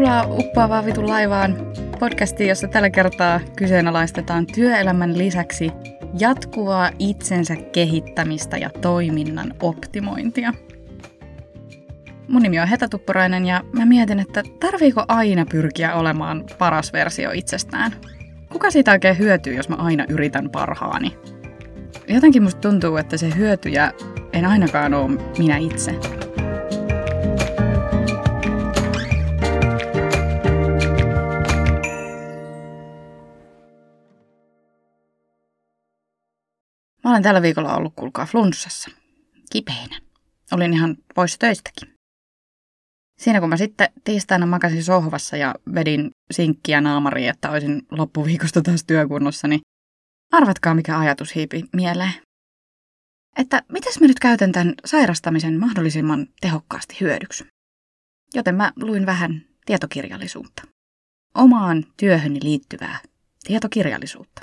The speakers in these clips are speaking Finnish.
Tervetuloa uppoavaan vitun laivaan podcastiin, jossa tällä kertaa kyseenalaistetaan työelämän lisäksi jatkuvaa itsensä kehittämistä ja toiminnan optimointia. Mun nimi on Heta Tuppurainen ja mä mietin, että tarviiko aina pyrkiä olemaan paras versio itsestään? Kuka siitä oikein hyötyy, jos mä aina yritän parhaani? Jotenkin musta tuntuu, että se hyötyjä en ainakaan ole minä itse. Olen tällä viikolla ollut, kuulkaa, flunssassa. Kipeänä. Olin ihan poissa töistäkin. Siinä kun mä sitten tiistaina makasin sohvassa ja vedin sinkkiä naamariin, että olisin loppuviikosta taas työkunnossa, niin arvatkaa mikä ajatus hiipi mieleen. Että mitäs mä nyt käytän tämän sairastamisen mahdollisimman tehokkaasti hyödyksi? Joten mä luin vähän tietokirjallisuutta. Omaan työhöni liittyvää tietokirjallisuutta.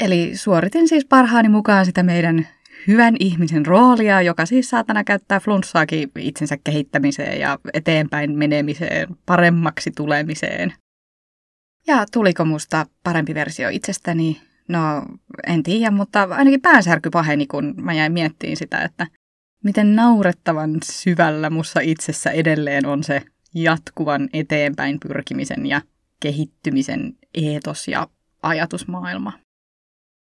Eli suoritin siis parhaani mukaan sitä meidän hyvän ihmisen roolia, joka siis saatana käyttää flunssaakin itsensä kehittämiseen ja eteenpäin menemiseen, paremmaksi tulemiseen. Ja tuliko musta parempi versio itsestäni? No, en tiedä, mutta ainakin päänsärky paheni, kun mä jäin miettiin sitä, että miten naurettavan syvällä mussa itsessä edelleen on se jatkuvan eteenpäin pyrkimisen ja kehittymisen eetos ja ajatusmaailma.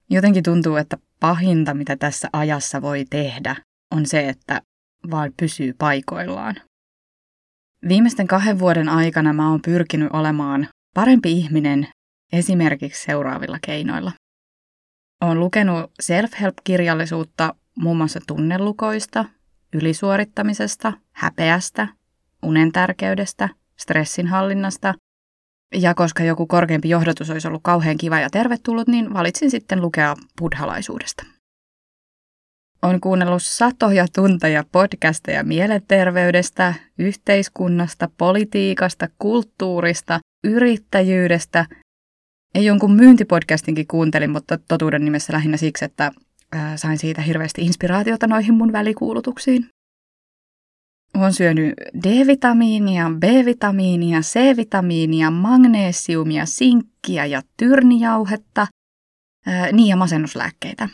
Jotenkin tuntuu, että pahinta, mitä tässä ajassa voi tehdä, on se, että vaan pysyy paikoillaan. Viimeisten kahden vuoden aikana mä oon pyrkinyt olemaan parempi ihminen esimerkiksi seuraavilla keinoilla. Olen lukenut self-help-kirjallisuutta muun muassa tunnelukoista, ylisuorittamisesta, häpeästä, unen tärkeydestä, stressinhallinnasta ja koska joku korkeampi johdatus olisi ollut kauhean kiva ja tervetullut, niin valitsin sitten lukea buddhalaisuudesta. Olen kuunnellut satoja tunteja podcasteja mielenterveydestä, yhteiskunnasta, politiikasta, kulttuurista, yrittäjyydestä. Ja jonkun myyntipodcastinkin kuuntelin, mutta totuuden nimessä lähinnä siksi, että sain siitä hirveästi inspiraatiota noihin mun välikuulutuksiin. Olen syönyt D-vitamiinia, B-vitamiinia, C-vitamiinia, magnesiumia, sinkkiä ja tyrnijauhetta, ää, niin ja masennuslääkkeitä.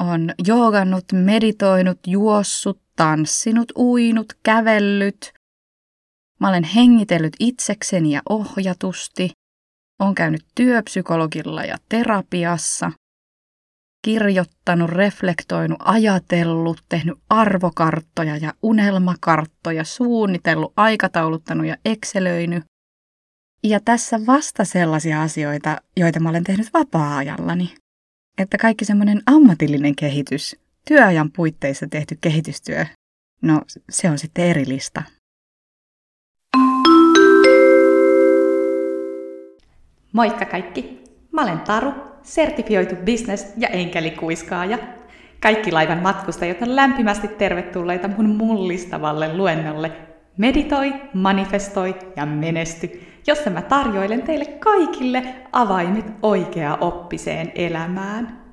On joogannut, meditoinut, juossut, tanssinut, uinut, kävellyt. Mä olen hengitellyt itsekseni ja ohjatusti. Olen käynyt työpsykologilla ja terapiassa – kirjoittanut, reflektoinut, ajatellut, tehnyt arvokarttoja ja unelmakarttoja, suunnitellut, aikatauluttanut ja excelöinyt. Ja tässä vasta sellaisia asioita, joita mä olen tehnyt vapaa-ajallani. Että kaikki semmoinen ammatillinen kehitys, työajan puitteissa tehty kehitystyö, no se on sitten eri lista. Moikka kaikki! Mä olen Taru sertifioitu business- ja enkelikuiskaaja. Kaikki laivan matkustajat on lämpimästi tervetulleita mun mullistavalle luennolle Meditoi, manifestoi ja menesty, jossa mä tarjoilen teille kaikille avaimet oikea oppiseen elämään.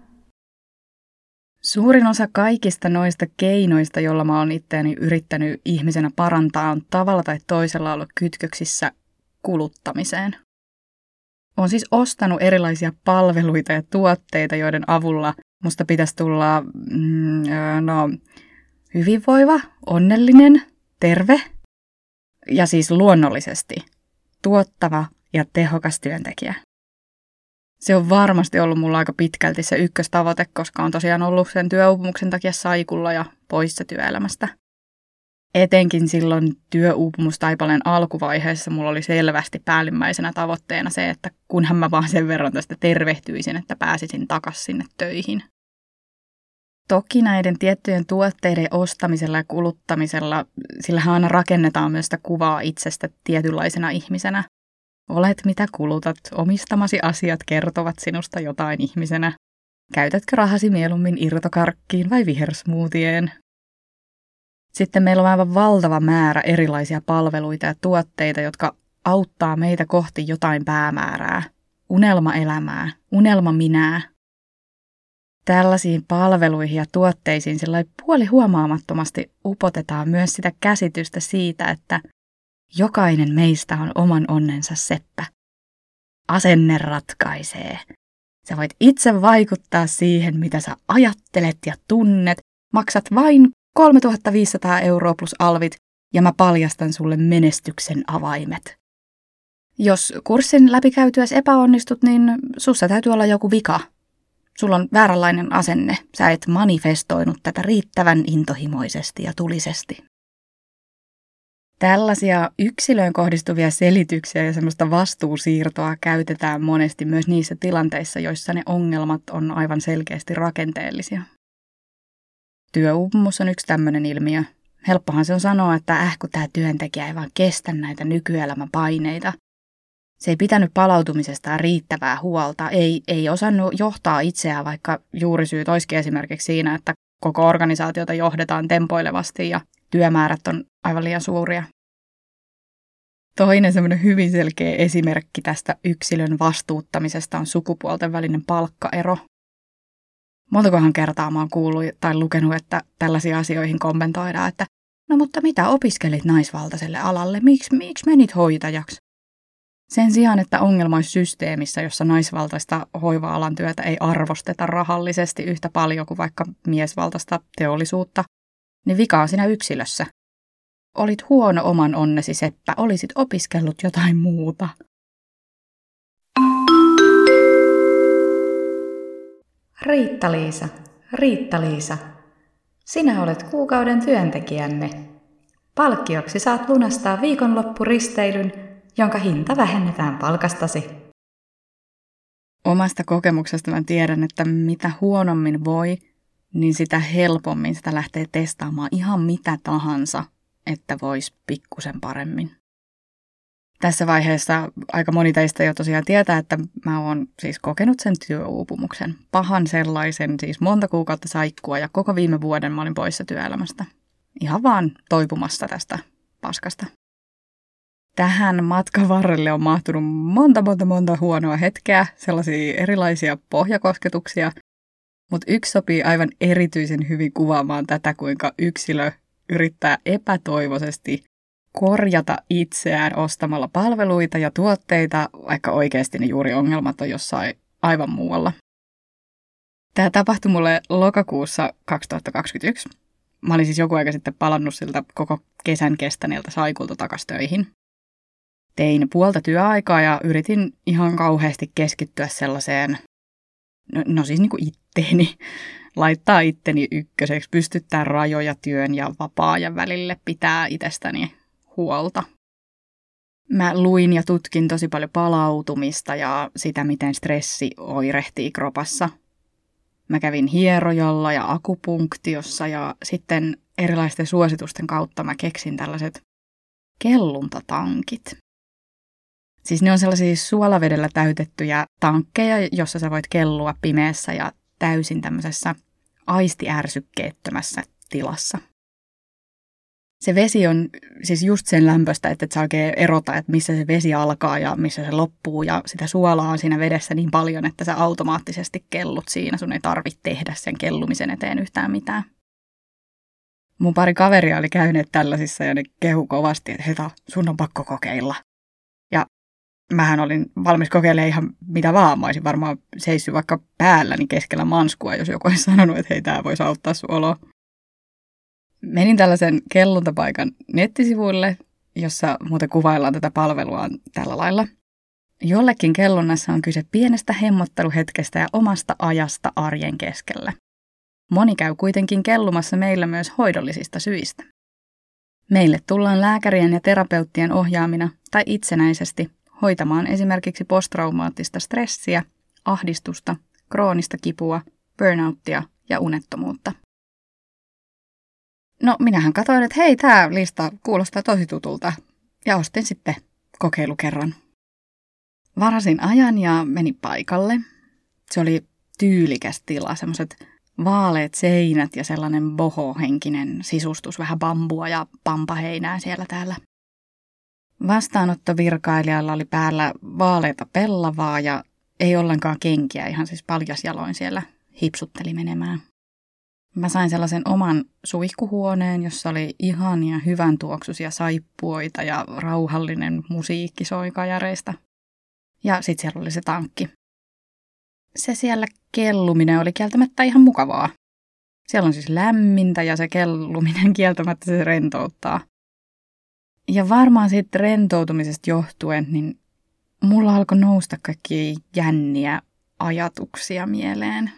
Suurin osa kaikista noista keinoista, joilla mä oon itseäni yrittänyt ihmisenä parantaa, on tavalla tai toisella ollut kytköksissä kuluttamiseen. Olen siis ostanut erilaisia palveluita ja tuotteita, joiden avulla musta pitäisi tulla mm, no, hyvinvoiva, onnellinen, terve ja siis luonnollisesti tuottava ja tehokas työntekijä. Se on varmasti ollut mulla aika pitkälti se ykköstavoite, koska on tosiaan ollut sen työuupumuksen takia saikulla ja poissa työelämästä etenkin silloin työuupumustaipaleen alkuvaiheessa mulla oli selvästi päällimmäisenä tavoitteena se, että kunhan mä vaan sen verran tästä tervehtyisin, että pääsisin takaisin sinne töihin. Toki näiden tiettyjen tuotteiden ostamisella ja kuluttamisella, sillä aina rakennetaan myös sitä kuvaa itsestä tietynlaisena ihmisenä. Olet mitä kulutat, omistamasi asiat kertovat sinusta jotain ihmisenä. Käytätkö rahasi mieluummin irtokarkkiin vai vihersmoothien? Sitten meillä on aivan valtava määrä erilaisia palveluita ja tuotteita, jotka auttaa meitä kohti jotain päämäärää, unelmaelämää, unelmaminää. Tällaisiin palveluihin ja tuotteisiin sillä puoli huomaamattomasti upotetaan myös sitä käsitystä siitä, että Jokainen meistä on oman onnensa seppä. Asenne ratkaisee. Sä voit itse vaikuttaa siihen, mitä sä ajattelet ja tunnet. Maksat vain 3500 euroa plus alvit ja mä paljastan sulle menestyksen avaimet. Jos kurssin läpikäytyäs epäonnistut, niin sussa täytyy olla joku vika. Sulla on vääränlainen asenne. Sä et manifestoinut tätä riittävän intohimoisesti ja tulisesti. Tällaisia yksilöön kohdistuvia selityksiä ja semmoista vastuusiirtoa käytetään monesti myös niissä tilanteissa, joissa ne ongelmat on aivan selkeästi rakenteellisia. Työuupumus on yksi tämmöinen ilmiö. Helppohan se on sanoa, että äh kun tämä työntekijä ei vaan kestä näitä nykyelämän paineita. Se ei pitänyt palautumisestaan riittävää huolta, ei, ei osannut johtaa itseään, vaikka juurisyyt olisikin esimerkiksi siinä, että koko organisaatiota johdetaan tempoilevasti ja työmäärät on aivan liian suuria. Toinen semmoinen hyvin selkeä esimerkki tästä yksilön vastuuttamisesta on sukupuolten välinen palkkaero. Montakohan kertaa mä oon kuullut tai lukenut, että tällaisia asioihin kommentoidaan, että no mutta mitä opiskelit naisvaltaiselle alalle, miksi, miksi menit hoitajaksi? Sen sijaan, että ongelma olisi systeemissä, jossa naisvaltaista hoiva-alan työtä ei arvosteta rahallisesti yhtä paljon kuin vaikka miesvaltaista teollisuutta, niin vika on siinä yksilössä. Olit huono oman onnesi, Seppä, olisit opiskellut jotain muuta. Riitta-Liisa, Riitta-Liisa, sinä olet kuukauden työntekijänne. Palkkioksi saat lunastaa viikonloppuristeilyn, jonka hinta vähennetään palkastasi. Omasta kokemuksesta mä tiedän, että mitä huonommin voi, niin sitä helpommin sitä lähtee testaamaan ihan mitä tahansa, että voisi pikkusen paremmin. Tässä vaiheessa aika moni teistä jo tosiaan tietää, että mä oon siis kokenut sen työuupumuksen. Pahan sellaisen, siis monta kuukautta saikkua ja koko viime vuoden mä olin poissa työelämästä. Ihan vaan toipumassa tästä paskasta. Tähän matkan varrelle on mahtunut monta, monta, monta huonoa hetkeä, sellaisia erilaisia pohjakosketuksia, mutta yksi sopii aivan erityisen hyvin kuvaamaan tätä, kuinka yksilö yrittää epätoivoisesti korjata itseään ostamalla palveluita ja tuotteita, vaikka oikeasti ne juuri ongelmat on jossain aivan muualla. Tämä tapahtui mulle lokakuussa 2021. Mä olin siis joku aika sitten palannut siltä koko kesän kestäneeltä saikulta takas töihin. Tein puolta työaikaa ja yritin ihan kauheasti keskittyä sellaiseen, no, no siis niin kuin itteeni, laittaa itteni ykköseksi, pystyttää rajoja työn ja vapaa-ajan välille, pitää itsestäni huolta. Mä luin ja tutkin tosi paljon palautumista ja sitä, miten stressi oirehtii kropassa. Mä kävin hierojalla ja akupunktiossa ja sitten erilaisten suositusten kautta mä keksin tällaiset kelluntatankit. Siis ne on sellaisia suolavedellä täytettyjä tankkeja, jossa sä voit kellua pimeässä ja täysin tämmöisessä aistiärsykkeettömässä tilassa. Se vesi on siis just sen lämpöstä, että et saa oikein erota, että missä se vesi alkaa ja missä se loppuu. Ja sitä suolaa on siinä vedessä niin paljon, että sä automaattisesti kellut siinä. Sun ei tarvitse tehdä sen kellumisen eteen yhtään mitään. Mun pari kaveria oli käyneet tällaisissa ja ne kehu kovasti, että heitä, sun on pakko kokeilla. Ja mähän olin valmis kokeilemaan ihan mitä vaan. Mä olisin varmaan seissyt vaikka päälläni keskellä manskua, jos joku olisi sanonut, että hei, tämä voisi auttaa sun oloa. Menin tällaisen kelluntapaikan nettisivuille, jossa muuten kuvaillaan tätä palvelua tällä lailla. Jollekin kellunnassa on kyse pienestä hemmotteluhetkestä ja omasta ajasta arjen keskellä. Moni käy kuitenkin kellumassa meillä myös hoidollisista syistä. Meille tullaan lääkärien ja terapeuttien ohjaamina tai itsenäisesti hoitamaan esimerkiksi posttraumaattista stressiä, ahdistusta, kroonista kipua, burnouttia ja unettomuutta. No minähän katsoin, että hei, tämä lista kuulostaa tosi tutulta ja ostin sitten kokeilukerran. Varasin ajan ja meni paikalle. Se oli tyylikäs tila, semmoiset vaaleat seinät ja sellainen boho-henkinen sisustus, vähän bambua ja pampaheinää siellä täällä. Vastaanottovirkailijalla oli päällä vaaleita pellavaa ja ei ollenkaan kenkiä, ihan siis jaloin siellä hipsutteli menemään. Mä sain sellaisen oman suihkuhuoneen, jossa oli ihania hyvän tuoksuisia saippuoita ja rauhallinen musiikki soi kajareista. Ja sitten siellä oli se tankki. Se siellä kelluminen oli kieltämättä ihan mukavaa. Siellä on siis lämmintä ja se kelluminen kieltämättä se rentouttaa. Ja varmaan siitä rentoutumisesta johtuen, niin mulla alkoi nousta kaikki jänniä ajatuksia mieleen.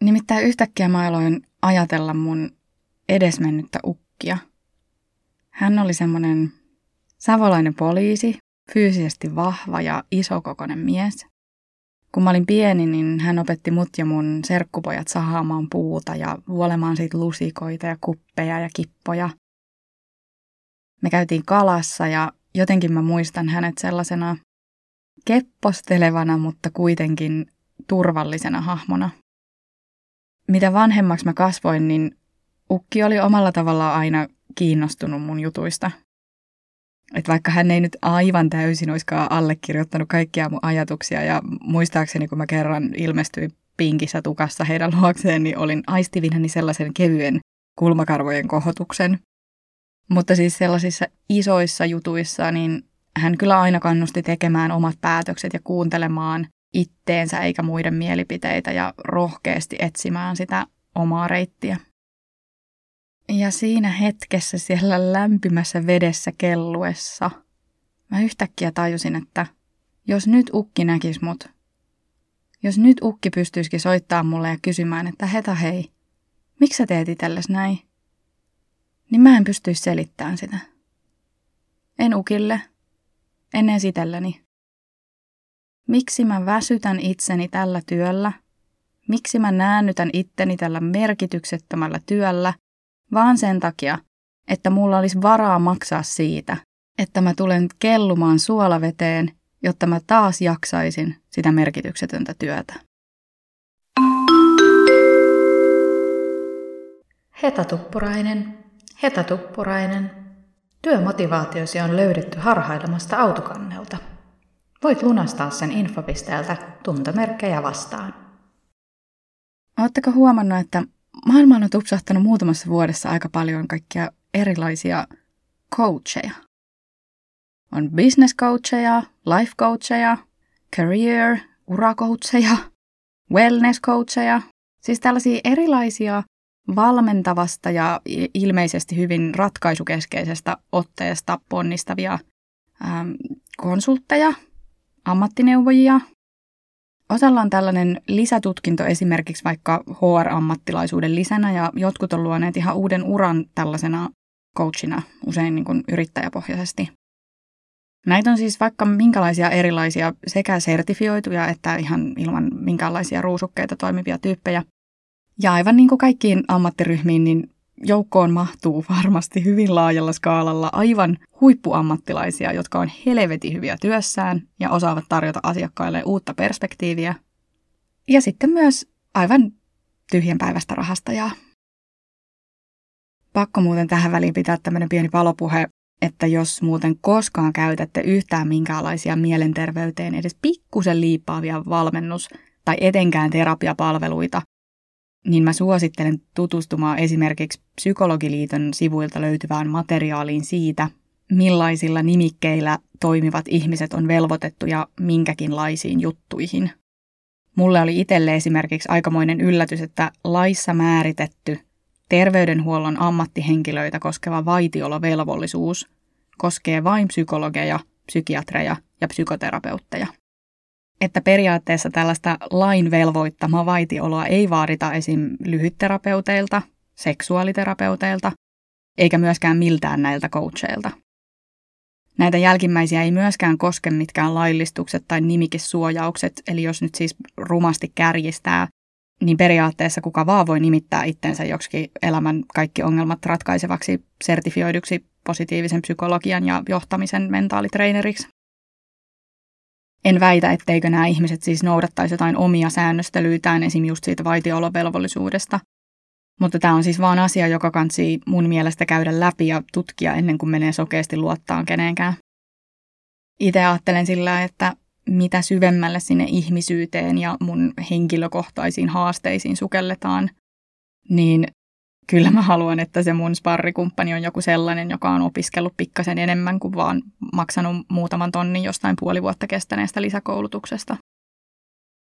Nimittäin yhtäkkiä mä aloin ajatella mun edesmennyttä ukkia. Hän oli semmoinen savolainen poliisi, fyysisesti vahva ja isokokoinen mies. Kun mä olin pieni, niin hän opetti mut ja mun serkkupojat sahaamaan puuta ja vuolemaan siitä lusikoita ja kuppeja ja kippoja. Me käytiin kalassa ja jotenkin mä muistan hänet sellaisena keppostelevana, mutta kuitenkin turvallisena hahmona. Mitä vanhemmaksi mä kasvoin, niin ukki oli omalla tavallaan aina kiinnostunut mun jutuista. Et vaikka hän ei nyt aivan täysin olisikaan allekirjoittanut kaikkia mun ajatuksia ja muistaakseni kun mä kerran ilmestyin pinkissä tukassa heidän luokseen, niin olin aistivinani sellaisen kevyen kulmakarvojen kohotuksen. Mutta siis sellaisissa isoissa jutuissa, niin hän kyllä aina kannusti tekemään omat päätökset ja kuuntelemaan itteensä eikä muiden mielipiteitä ja rohkeasti etsimään sitä omaa reittiä. Ja siinä hetkessä siellä lämpimässä vedessä kelluessa mä yhtäkkiä tajusin, että jos nyt ukki näkis mut, jos nyt ukki pystyisikin soittaa mulle ja kysymään, että heta hei, miksi sä teet itsellesi näin? Niin mä en pystyisi selittämään sitä. En ukille, ennen sitelleni. Miksi mä väsytän itseni tällä työllä? Miksi mä näännytän itteni tällä merkityksettömällä työllä, vaan sen takia, että mulla olisi varaa maksaa siitä, että mä tulen kellumaan suolaveteen, jotta mä taas jaksaisin sitä merkityksetöntä työtä. Heta Tuppurainen, Heta Tuppurainen. Työmotivaatiosi on löydetty harhailemasta autokannelta. Voit lunastaa sen infopisteeltä tuntomerkkejä vastaan. Oletteko huomannut, että maailmaan on tupsahtanut muutamassa vuodessa aika paljon kaikkia erilaisia coacheja? On business coacheja, life coacheja, career, uracoacheja, wellness coacheja. Siis tällaisia erilaisia valmentavasta ja ilmeisesti hyvin ratkaisukeskeisestä otteesta ponnistavia ähm, konsultteja, ammattineuvojia. Osalla on tällainen lisätutkinto esimerkiksi vaikka HR-ammattilaisuuden lisänä ja jotkut on luoneet ihan uuden uran tällaisena coachina, usein niin kuin yrittäjäpohjaisesti. Näitä on siis vaikka minkälaisia erilaisia sekä sertifioituja että ihan ilman minkäänlaisia ruusukkeita toimivia tyyppejä. Ja aivan niin kuin kaikkiin ammattiryhmiin, niin joukkoon mahtuu varmasti hyvin laajalla skaalalla aivan huippuammattilaisia, jotka on helvetin hyviä työssään ja osaavat tarjota asiakkaille uutta perspektiiviä. Ja sitten myös aivan tyhjän päivästä rahastajaa. Pakko muuten tähän väliin pitää tämmöinen pieni palopuhe, että jos muuten koskaan käytätte yhtään minkäänlaisia mielenterveyteen edes pikkusen liippaavia valmennus- tai etenkään terapiapalveluita, niin mä suosittelen tutustumaan esimerkiksi Psykologiliiton sivuilta löytyvään materiaaliin siitä, millaisilla nimikkeillä toimivat ihmiset on velvoitettuja minkäkinlaisiin juttuihin. Mulle oli itselle esimerkiksi aikamoinen yllätys, että laissa määritetty terveydenhuollon ammattihenkilöitä koskeva vaitiolovelvollisuus koskee vain psykologeja, psykiatreja ja psykoterapeutteja että periaatteessa tällaista lain velvoittamaa vaitioloa ei vaadita esim. lyhytterapeuteilta, seksuaaliterapeuteilta, eikä myöskään miltään näiltä coacheilta. Näitä jälkimmäisiä ei myöskään koske mitkään laillistukset tai nimikissuojaukset, eli jos nyt siis rumasti kärjistää, niin periaatteessa kuka vaan voi nimittää itsensä joksikin elämän kaikki ongelmat ratkaisevaksi sertifioiduksi positiivisen psykologian ja johtamisen mentaalitraineriksi. En väitä, etteikö nämä ihmiset siis noudattaisi jotain omia säännöstelyitään, esim. just siitä vaitiolovelvollisuudesta. Mutta tämä on siis vaan asia, joka kansi mun mielestä käydä läpi ja tutkia ennen kuin menee sokeasti luottaan keneenkään. Itse ajattelen sillä, että mitä syvemmälle sinne ihmisyyteen ja mun henkilökohtaisiin haasteisiin sukelletaan, niin kyllä mä haluan, että se mun sparrikumppani on joku sellainen, joka on opiskellut pikkasen enemmän kuin vaan maksanut muutaman tonnin jostain puoli vuotta kestäneestä lisäkoulutuksesta.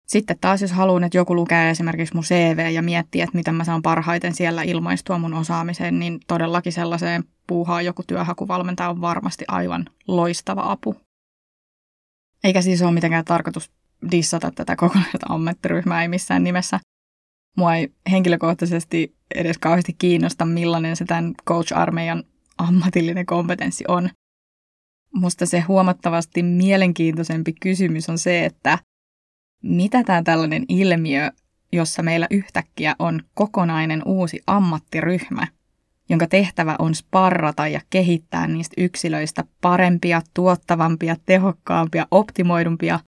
Sitten taas, jos haluan, että joku lukee esimerkiksi mun CV ja miettii, että miten mä saan parhaiten siellä ilmaistua mun osaamiseen, niin todellakin sellaiseen puuhaa joku työhakuvalmentaja on varmasti aivan loistava apu. Eikä siis ole mitenkään tarkoitus dissata tätä kokonaista ammattiryhmää, ei missään nimessä. Mua ei henkilökohtaisesti edes kauheasti kiinnosta, millainen se tämän coach-armeijan ammatillinen kompetenssi on. Musta se huomattavasti mielenkiintoisempi kysymys on se, että mitä tämä tällainen ilmiö, jossa meillä yhtäkkiä on kokonainen uusi ammattiryhmä, jonka tehtävä on sparrata ja kehittää niistä yksilöistä parempia, tuottavampia, tehokkaampia, optimoidumpia,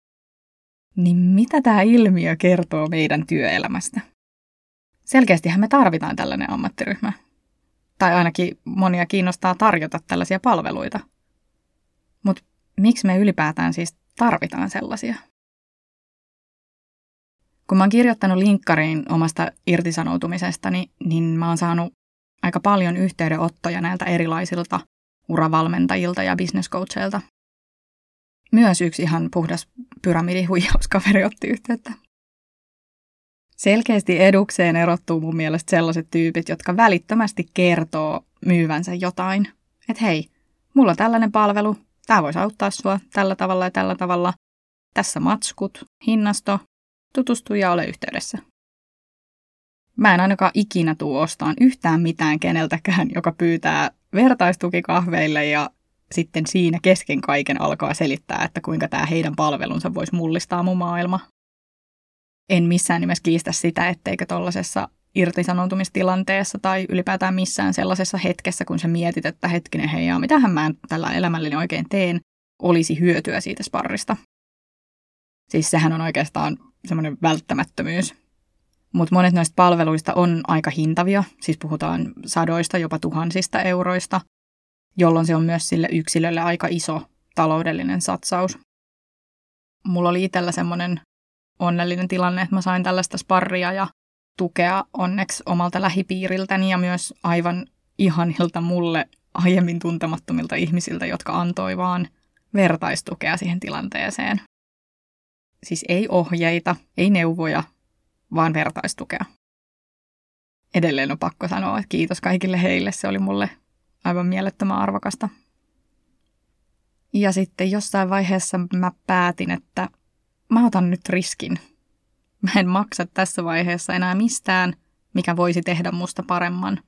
niin mitä tämä ilmiö kertoo meidän työelämästä? Selkeästihän me tarvitaan tällainen ammattiryhmä. Tai ainakin monia kiinnostaa tarjota tällaisia palveluita. Mutta miksi me ylipäätään siis tarvitaan sellaisia? Kun mä oon kirjoittanut linkkariin omasta irtisanoutumisestani, niin mä oon saanut aika paljon yhteydenottoja näiltä erilaisilta uravalmentajilta ja businesscoacheilta. Myös yksi ihan puhdas pyramidihuijauskaveri otti yhteyttä. Selkeästi edukseen erottuu mun mielestä sellaiset tyypit, jotka välittömästi kertoo myyvänsä jotain. Että hei, mulla on tällainen palvelu, tämä voisi auttaa sua tällä tavalla ja tällä tavalla. Tässä matskut, hinnasto, tutustu ja ole yhteydessä. Mä en ainakaan ikinä tuu ostaan yhtään mitään keneltäkään, joka pyytää vertaistukikahveille ja sitten siinä kesken kaiken alkaa selittää, että kuinka tämä heidän palvelunsa voisi mullistaa mun maailma. En missään nimessä kiistä sitä, etteikö tuollaisessa irtisanoutumistilanteessa tai ylipäätään missään sellaisessa hetkessä, kun sä mietit, että hetkinen heijaa, mitähän mä tällä elämälleni oikein teen, olisi hyötyä siitä sparrista. Siis sehän on oikeastaan semmoinen välttämättömyys. Mutta monet noista palveluista on aika hintavia, siis puhutaan sadoista, jopa tuhansista euroista, jolloin se on myös sille yksilölle aika iso taloudellinen satsaus. Mulla oli itsellä semmoinen onnellinen tilanne, että mä sain tällaista sparria ja tukea onneksi omalta lähipiiriltäni ja myös aivan ihanilta mulle aiemmin tuntemattomilta ihmisiltä, jotka antoi vaan vertaistukea siihen tilanteeseen. Siis ei ohjeita, ei neuvoja, vaan vertaistukea. Edelleen on pakko sanoa, että kiitos kaikille heille. Se oli mulle aivan mielettömän arvokasta. Ja sitten jossain vaiheessa mä päätin, että mä otan nyt riskin. Mä en maksa tässä vaiheessa enää mistään, mikä voisi tehdä musta paremman,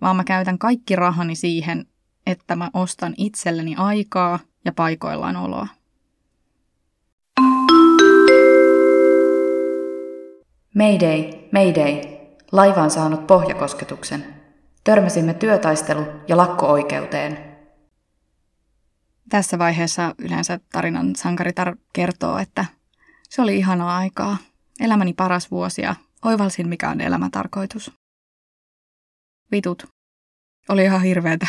vaan mä käytän kaikki rahani siihen, että mä ostan itselleni aikaa ja paikoillaan oloa. Mayday, mayday. Laiva on saanut pohjakosketuksen. Törmäsimme työtaistelu- ja lakko-oikeuteen. Tässä vaiheessa yleensä tarinan sankaritar kertoo, että se oli ihanaa aikaa. Elämäni paras vuosi ja oivalsin, mikä on elämätarkoitus. Vitut. Oli ihan hirveetä.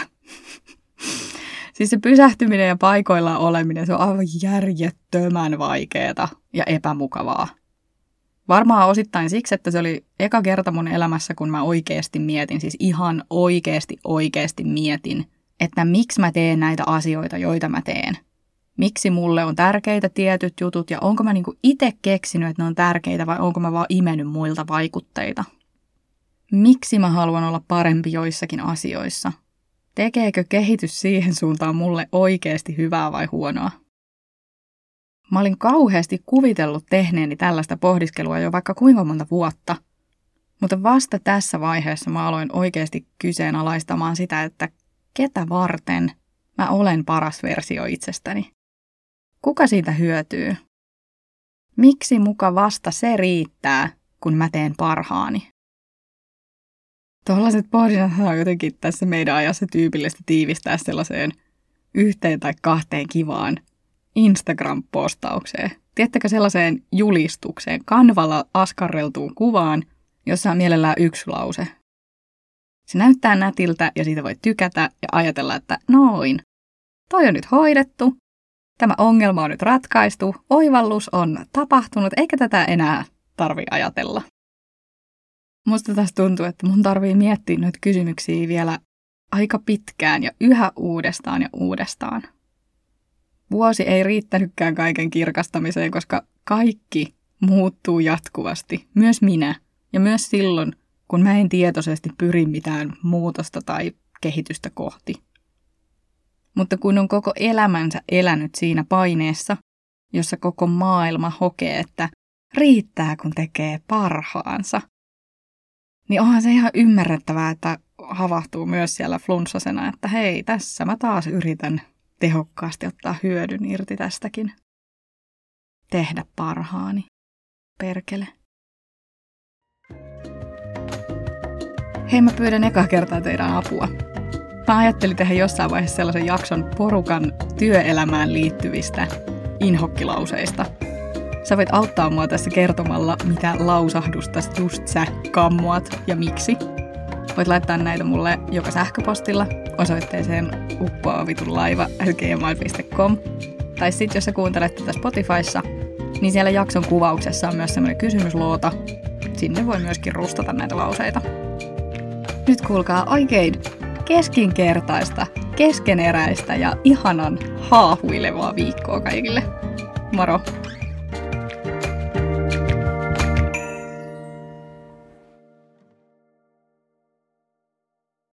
siis se pysähtyminen ja paikoilla oleminen, se on aivan järjettömän vaikeeta ja epämukavaa. Varmaan osittain siksi, että se oli eka kerta mun elämässä, kun mä oikeasti mietin, siis ihan oikeasti oikeasti mietin, että miksi mä teen näitä asioita, joita mä teen. Miksi mulle on tärkeitä tietyt jutut ja onko mä niinku itse keksinyt, että ne on tärkeitä vai onko mä vaan imennyt muilta vaikutteita. Miksi mä haluan olla parempi joissakin asioissa? Tekeekö kehitys siihen suuntaan mulle oikeasti hyvää vai huonoa? Mä olin kauheasti kuvitellut tehneeni tällaista pohdiskelua jo vaikka kuinka monta vuotta. Mutta vasta tässä vaiheessa mä aloin oikeasti kyseenalaistamaan sitä, että ketä varten mä olen paras versio itsestäni. Kuka siitä hyötyy? Miksi muka vasta se riittää, kun mä teen parhaani? Tuollaiset pohdinnat on jotenkin tässä meidän ajassa tyypillistä tiivistää sellaiseen yhteen tai kahteen kivaan Instagram-postaukseen. Tiedättekö sellaiseen julistukseen, kanvalla askarreltuun kuvaan, jossa on mielellään yksi lause. Se näyttää nätiltä ja siitä voi tykätä ja ajatella, että noin, toi on nyt hoidettu, tämä ongelma on nyt ratkaistu, oivallus on tapahtunut, eikä tätä enää tarvi ajatella. musta tässä tuntuu, että mun tarvii miettiä noita kysymyksiä vielä aika pitkään ja yhä uudestaan ja uudestaan. Vuosi ei riittänytkään kaiken kirkastamiseen, koska kaikki muuttuu jatkuvasti, myös minä ja myös silloin, kun mä en tietoisesti pyri mitään muutosta tai kehitystä kohti. Mutta kun on koko elämänsä elänyt siinä paineessa, jossa koko maailma hokee, että riittää kun tekee parhaansa, niin onhan se ihan ymmärrettävää, että havahtuu myös siellä flunssasena, että hei, tässä mä taas yritän tehokkaasti ottaa hyödyn irti tästäkin. Tehdä parhaani. Perkele. Hei, mä pyydän eka kertaa teidän apua. Mä ajattelin tehdä jossain vaiheessa sellaisen jakson porukan työelämään liittyvistä inhokkilauseista. Sä voit auttaa mua tässä kertomalla, mitä lausahdusta just sä kammuat ja miksi. Voit laittaa näitä mulle joka sähköpostilla osoitteeseen uppoavitulaiva.gmail.com Tai sitten jos sä kuuntelet tätä Spotifyssa, niin siellä jakson kuvauksessa on myös semmoinen kysymysluota. Sinne voi myöskin rustata näitä lauseita. Nyt kuulkaa oikein keskinkertaista, keskeneräistä ja ihanan haahuilevaa viikkoa kaikille. Moro!